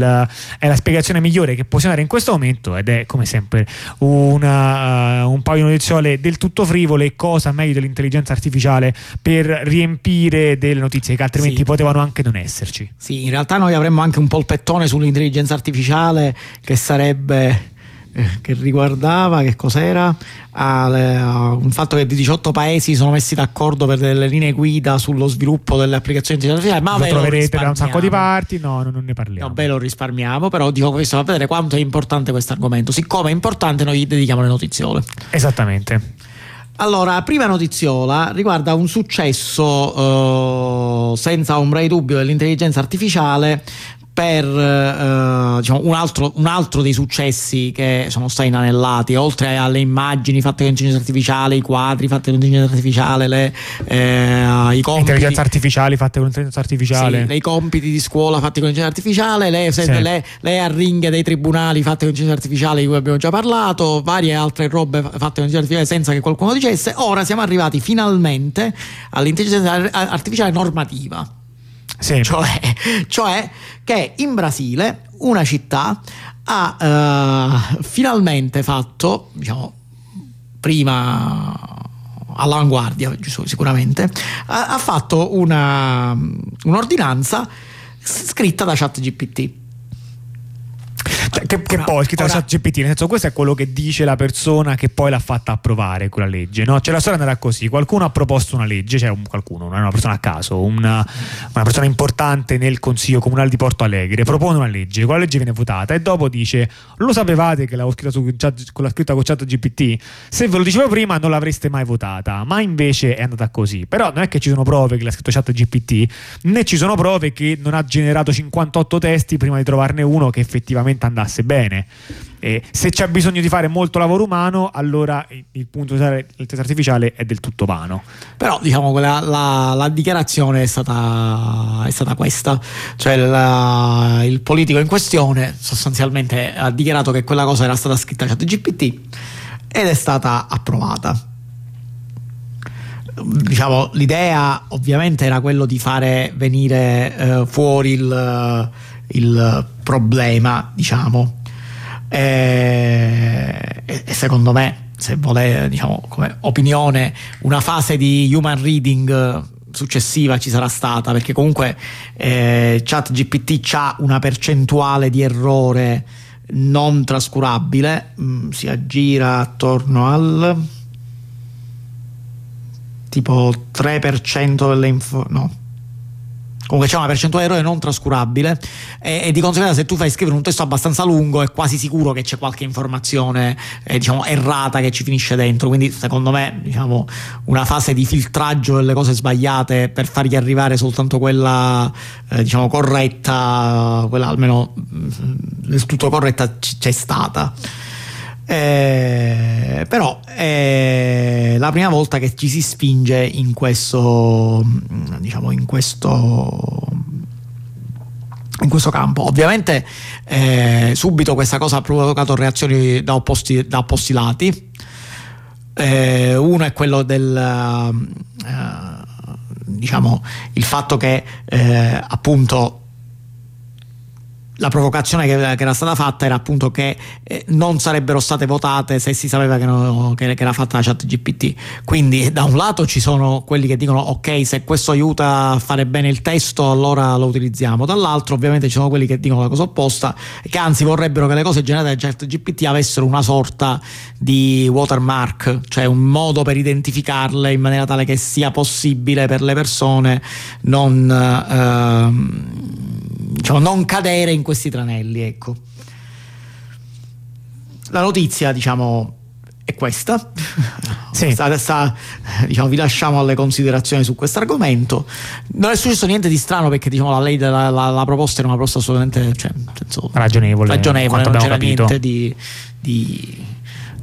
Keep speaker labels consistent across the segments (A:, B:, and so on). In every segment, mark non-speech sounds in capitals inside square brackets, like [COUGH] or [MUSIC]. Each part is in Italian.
A: è la spiegazione migliore che possiamo dare in questo momento ed è come sempre una, uh, un paio di notiziole del tutto frivole cosa meglio dell'intelligenza artificiale per riempire delle notizie che altrimenti sì. potevano anche non esserci
B: sì in realtà noi avremmo anche un polpettone sull'intelligenza artificiale che sarebbe eh, che riguardava che cos'era? Al fatto che 18 paesi sono messi d'accordo per delle linee guida sullo sviluppo delle applicazioni digitali
A: ma lo troverete da un sacco di parti. No non ne parliamo.
B: No, beh lo risparmiamo però dico questo fa vedere quanto è importante questo argomento. Siccome è importante noi dedichiamo le notiziole.
A: Esattamente.
B: Allora, prima notiziola riguarda un successo uh, senza ombra di dubbio dell'intelligenza artificiale per eh, diciamo, un, altro, un, altro, dei successi che sono stati inanellati, oltre alle immagini fatte con intelligenza artificiale, i quadri fatti con intelligenza artificiale, le, eh, i compiti.
A: Intelligenza artificiali fatte con intelligenza artificiale.
B: Sì, i compiti di scuola fatti con intelligenza artificiale, le, sì. le, le arringhe dei tribunali fatte con intelligenza artificiale di cui abbiamo già parlato, varie altre robe fatte con intelligenza artificiale senza che qualcuno dicesse. Ora siamo arrivati finalmente all'intelligenza artificiale normativa sì. Cioè, cioè, che in Brasile una città ha uh, finalmente fatto, diciamo, prima all'avanguardia, sicuramente, ha, ha fatto una, un'ordinanza scritta da ChatGPT.
A: Cioè, che, che, poi scritto ora... GPT, nel senso questo è quello che dice la persona che poi l'ha fatta approvare quella legge, no? Cioè la storia è andata così, qualcuno ha proposto una legge, cioè un, qualcuno, non è una persona a caso, una, una, persona importante nel Consiglio Comunale di Porto Alegre, propone una legge, quella legge viene votata e dopo dice lo sapevate che l'avevo scritta su, con la scritta con chat GPT? Se ve lo dicevo prima non l'avreste mai votata, ma invece è andata così. Però non è che ci sono prove che l'ha scritto chat GPT, né ci sono prove che non ha generato 58 testi prima di trovarne uno che effettivamente andasse andasse bene. E se c'è bisogno di fare molto lavoro umano, allora il punto di usare l'intelligenza artificiale è del tutto vano.
B: Però diciamo che la, la, la, dichiarazione è stata, è stata questa, cioè la, il politico in questione sostanzialmente ha dichiarato che quella cosa era stata scritta a ChatGPT ed è stata approvata. Diciamo, l'idea ovviamente era quello di fare venire eh, fuori il il problema, diciamo. E, e secondo me, se vuole, diciamo, come opinione, una fase di human reading successiva ci sarà stata perché comunque eh, ChatGPT ha una percentuale di errore non trascurabile mm, si aggira attorno al tipo 3% delle info no comunque c'è una percentuale di errore non trascurabile. E, e, di conseguenza se tu fai scrivere un testo abbastanza lungo è quasi sicuro che c'è qualche informazione eh, diciamo errata che ci finisce dentro. Quindi secondo me diciamo una fase di filtraggio delle cose sbagliate per fargli arrivare soltanto quella eh, diciamo corretta quella almeno mm, del tutto corretta c- c'è stata. Eh, la prima volta che ci si spinge in questo, diciamo, in questo, in questo campo. Ovviamente eh, subito questa cosa ha provocato reazioni da opposti, da opposti lati. Eh, uno è quello del uh, diciamo il fatto che eh, appunto la provocazione che, che, era stata fatta era appunto che eh, non sarebbero state votate se si sapeva che, no, che, che, era fatta la chat GPT. Quindi da un lato ci sono quelli che dicono ok se questo aiuta a fare bene il testo allora lo utilizziamo, dall'altro ovviamente ci sono quelli che dicono la cosa opposta, che anzi vorrebbero che le cose generate da chat GPT avessero una sorta di watermark, cioè un modo per identificarle in maniera tale che sia possibile per le persone non... Ehm, diciamo, non cadere in questi tranelli. Ecco. La notizia, diciamo, è questa. [LAUGHS] Sì. Sta, diciamo, vi lasciamo alle considerazioni su questo argomento. Non è successo niente di strano perché diciamo, la, lei, la, la, la proposta era una proposta assolutamente cioè, senso,
A: ragionevole.
B: ragionevole non c'era capito. niente di, di,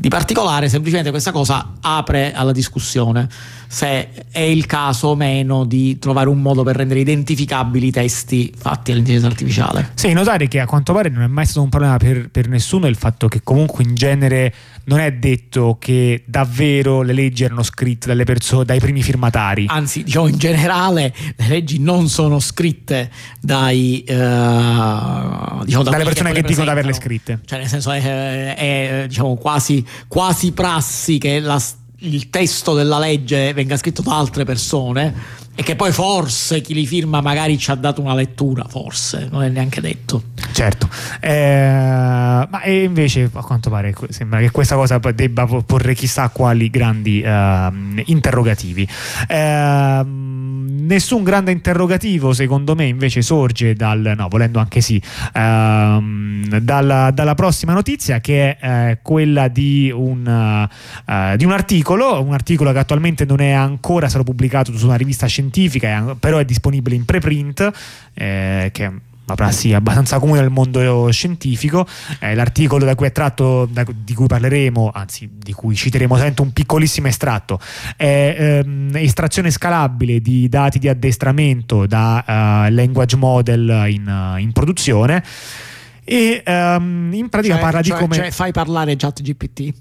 B: di particolare, semplicemente questa cosa apre alla discussione se è il caso o meno di trovare un modo per rendere identificabili i testi fatti all'intelligenza artificiale.
A: Sì, notare che a quanto pare non è mai stato un problema per, per nessuno il fatto che comunque in genere non è detto che davvero le leggi erano scritte dalle persone, dai primi firmatari.
B: Anzi, diciamo in generale le leggi non sono scritte dai, uh,
A: diciamo, da dalle persone che, che dicono di averle scritte.
B: Cioè, nel senso, è, è diciamo, quasi, quasi prassi che la, il testo della legge venga scritto da altre persone e che poi forse chi li firma magari ci ha dato una lettura, forse, non è neanche detto.
A: Certo, eh, ma invece a quanto pare sembra che questa cosa debba porre chissà quali grandi eh, interrogativi. Eh, nessun grande interrogativo secondo me invece sorge dal, no volendo anche sì, ehm, dalla, dalla, prossima notizia che è eh, quella di un, uh, di un articolo, un articolo che attualmente non è ancora stato pubblicato su una rivista scientifica però è disponibile in preprint, eh, che una prassi abbastanza comune nel mondo scientifico. Eh, l'articolo da cui è tratto, da, di cui parleremo, anzi di cui citeremo solamente un piccolissimo estratto, è ehm, estrazione scalabile di dati di addestramento da uh, language model in, in produzione. E um, in pratica
B: cioè,
A: parla
B: cioè,
A: di come.
B: Cioè fai parlare ChatGPT.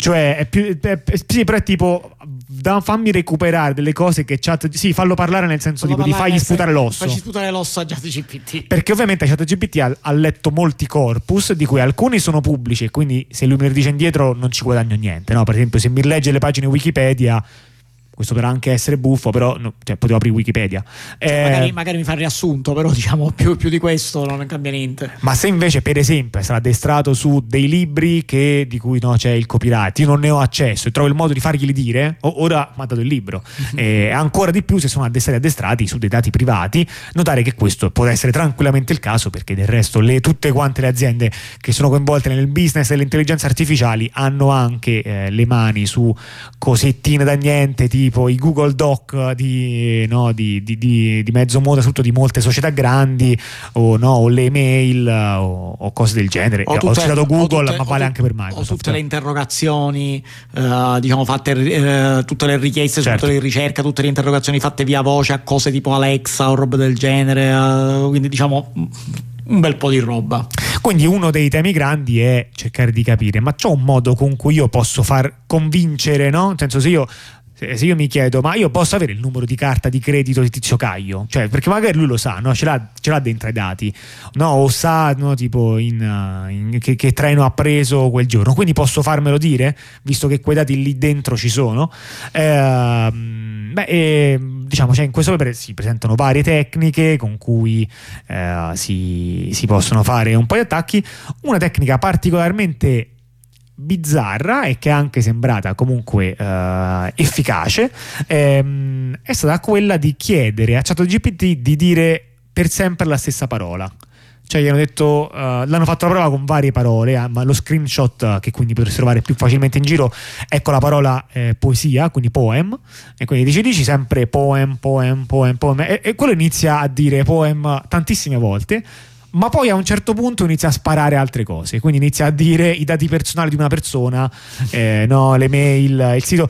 A: Cioè, è più, è, sì, però è tipo da, fammi recuperare delle cose che chat sì fallo parlare nel senso tipo, di fagli sputare l'osso.
B: Fagli sputare l'osso a ChatGPT.
A: Perché ovviamente ChatGPT ha, ha letto molti corpus di cui alcuni sono pubblici e quindi se lui mi dice indietro non ci guadagno niente no? per esempio se mi legge le pagine Wikipedia questo potrà anche essere buffo, però no, cioè, potevo aprire Wikipedia.
B: Cioè, eh, magari, magari, mi fa il riassunto, però [LAUGHS] diciamo più, più, di questo non cambia niente.
A: Ma se invece, per esempio, sarà addestrato su dei libri che, di cui no, c'è il copyright, io non ne ho accesso e trovo il modo di farglieli dire, ora mi ha dato il libro. e ancora di più se sono addestrati addestrati su dei dati privati, notare che questo può essere tranquillamente il caso, perché del resto le, tutte quante le aziende che sono coinvolte nel business delle intelligenze artificiali hanno anche eh, le mani su cosettine da niente, tipo tipo i Google Doc di, no, di, di, di mezzo moda, soprattutto di molte società grandi, o, no, o le email o, o, cose del genere. Tutte, Ho citato Google, tutte, ma vale anche per Microsoft.
B: O tutte le interrogazioni, uh, diciamo, fatte, uh, tutte le richieste, certo. tutte le ricerche, tutte le interrogazioni fatte via voce a cose tipo Alexa o roba del genere. Uh, quindi, diciamo un bel po' di roba.
A: Quindi uno dei temi grandi è cercare di capire, ma c'è un modo con cui io posso far convincere, no? Nel senso se io se io mi chiedo, ma io posso avere il numero di carta di credito di Tizio Caio? Cioè, perché magari lui lo sa, no? ce, l'ha, ce, l'ha, dentro i dati, no? o sa no? tipo in, in, che, che, treno ha preso quel giorno, quindi posso farmelo dire, visto che quei dati lì dentro ci sono. Eh, beh, eh, diciamo, cioè in questo paper si presentano varie tecniche con cui eh, si, si possono fare un po' di attacchi. Una tecnica particolarmente bizzarra e che è anche sembrata comunque uh, efficace ehm, è stata quella di chiedere a ChatGPT di dire per sempre la stessa parola. Cioè gli hanno detto uh, l'hanno fatto la prova con varie parole eh, ma lo screenshot uh, che quindi potreste trovare più facilmente in giro ecco la parola eh, poesia quindi poem e quindi dici dici sempre poem poem poem poem e, e quello inizia a dire poem tantissime volte ma poi a un certo punto inizia a sparare altre cose, quindi inizia a dire i dati personali di una persona, eh, no, le mail, il sito.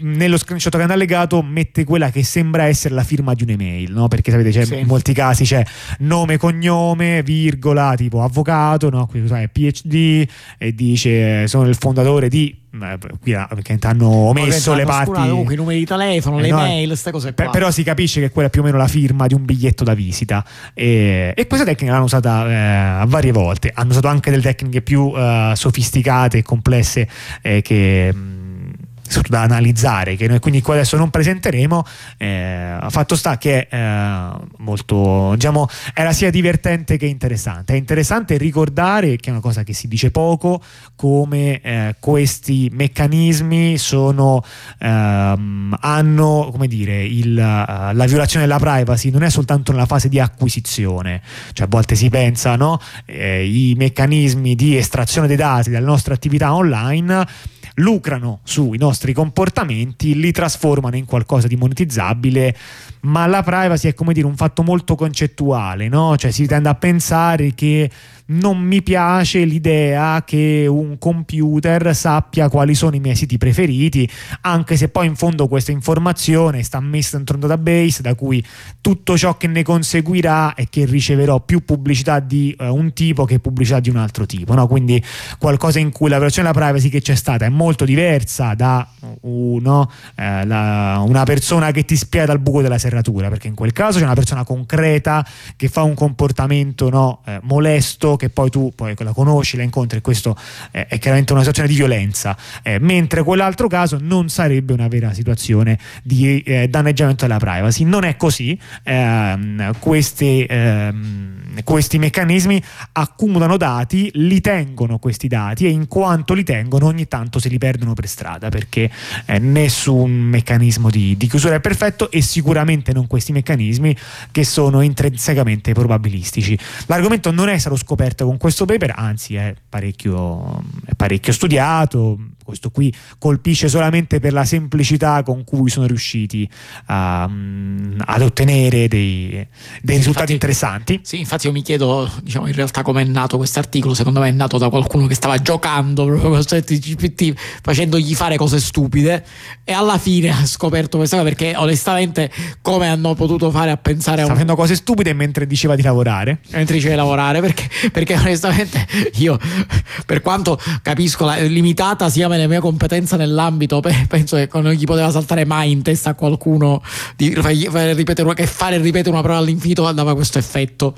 A: Nello screenshot che hanno allegato mette quella che sembra essere la firma di un'email, no? perché sapete c'è sì. in molti casi c'è nome, cognome, virgola, tipo avvocato, no? qui PhD e dice sono il fondatore di qui perché hanno omesso le parti
B: comunque i numeri di telefono, eh, le no, mail, queste cose qua.
A: però si capisce che quella è più o meno la firma di un biglietto da visita e, e questa tecnica l'hanno usata eh, varie volte hanno usato anche delle tecniche più eh, sofisticate e complesse eh, che mh, soprattutto da analizzare, che noi quindi qua adesso non presenteremo. Eh, fatto sta che eh, molto, diciamo, era sia divertente che interessante. È interessante ricordare, che è una cosa che si dice poco, come eh, questi meccanismi sono, ehm, hanno, come dire, il, uh, la violazione della privacy non è soltanto nella fase di acquisizione, cioè a volte si pensa, no? Eh, i meccanismi di estrazione dei dati dalle nostre attività online lucrano sui nostri comportamenti, li trasformano in qualcosa di monetizzabile, ma la privacy è come dire un fatto molto concettuale, no? Cioè si tende a pensare che non mi piace l'idea che un computer sappia quali sono i miei siti preferiti, anche se poi in fondo questa informazione sta messa dentro un database da cui tutto ciò che ne conseguirà è che riceverò più pubblicità di uh, un tipo che pubblicità di un altro tipo. No? Quindi qualcosa in cui la versione della privacy che c'è stata è molto diversa da uno, eh, la, una persona che ti spia dal buco della serratura, perché in quel caso c'è una persona concreta che fa un comportamento no, eh, molesto che poi tu poi la conosci, la incontri e questo eh, è chiaramente una situazione di violenza, eh, mentre quell'altro caso non sarebbe una vera situazione di eh, danneggiamento della privacy. Non è così, ehm, questi, ehm, questi meccanismi accumulano dati, li tengono questi dati e in quanto li tengono ogni tanto se li perdono per strada perché eh, nessun meccanismo di, di chiusura è perfetto e sicuramente non questi meccanismi che sono intrinsecamente probabilistici. L'argomento non è stato scoperto scoperta con questo paper, anzi è parecchio, è parecchio studiato, questo qui colpisce solamente per la semplicità con cui sono riusciti a, um, ad ottenere dei, dei sì, risultati
B: infatti,
A: interessanti.
B: Sì, infatti io mi chiedo diciamo, in realtà come è nato questo articolo, secondo me è nato da qualcuno che stava giocando proprio con GPT facendogli fare cose stupide e alla fine ha scoperto questa cosa perché onestamente come hanno potuto fare a pensare
A: a... Sta un... facendo cose stupide mentre diceva di lavorare.
B: Mentre diceva di lavorare perché, perché onestamente io per quanto capisco la limitata sia le mie competenze nell'ambito, penso che non gli poteva saltare mai in testa a qualcuno di fare ripetere, che fare ripetere una parola all'infinito dava questo effetto.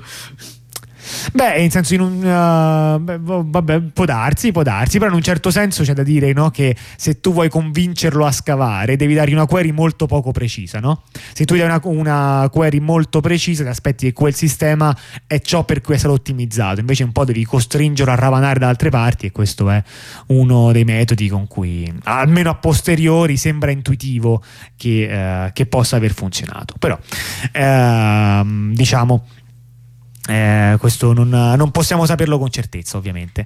A: Beh, in senso in un uh, beh, vabbè, può darsi, può darsi, però in un certo senso c'è da dire no, che se tu vuoi convincerlo a scavare, devi dargli una query molto poco precisa, no? Se tu gli dai una, una query molto precisa, ti aspetti che quel sistema è ciò per cui è stato ottimizzato, invece un po' devi costringerlo a ravanare da altre parti e questo è uno dei metodi con cui, almeno a posteriori, sembra intuitivo che, uh, che possa aver funzionato. Però, uh, diciamo eh, questo non, non possiamo saperlo con certezza, ovviamente.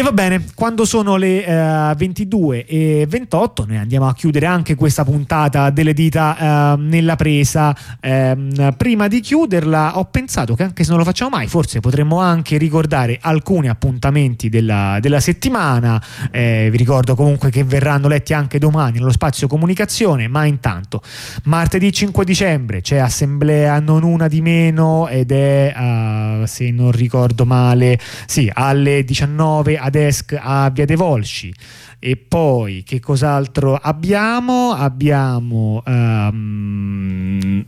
A: E va bene, quando sono le uh, 22 e 28 noi andiamo a chiudere anche questa puntata delle dita uh, nella presa. Um, prima di chiuderla ho pensato che anche se non lo facciamo mai, forse potremmo anche ricordare alcuni appuntamenti della, della settimana. Eh, vi ricordo comunque che verranno letti anche domani nello spazio comunicazione, ma intanto martedì 5 dicembre c'è assemblea non una di meno ed è, uh, se non ricordo male, sì, alle 19 ad Esc a Via De Volsci e poi che cos'altro abbiamo? Abbiamo, um,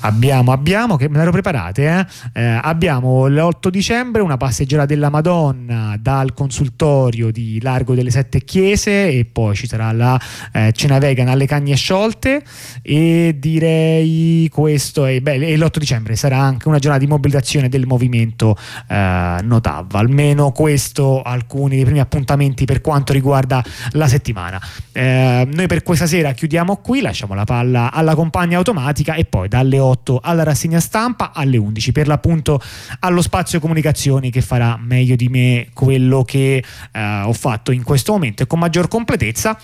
A: abbiamo, abbiamo, che me l'ero preparate, eh? Eh, abbiamo l'8 dicembre una passeggiata della Madonna dal consultorio di Largo delle Sette Chiese e poi ci sarà la eh, cena vegan alle cagne sciolte e direi questo è, beh, e l'8 dicembre sarà anche una giornata di mobilitazione del movimento eh, Notav, almeno questo alcuni dei primi appuntamenti per quanto riguarda la settimana. Eh, noi per questa sera chiudiamo qui, lasciamo la palla alla compagna automatica e poi dalle 8 alla rassegna stampa alle 11 per l'appunto allo spazio comunicazioni che farà meglio di me quello che eh, ho fatto in questo momento e con maggior completezza.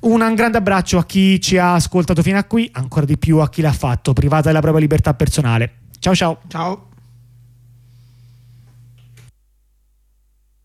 A: Un grande abbraccio a chi ci ha ascoltato fino a qui, ancora di più a chi l'ha fatto privata della propria libertà personale. Ciao ciao.
B: Ciao.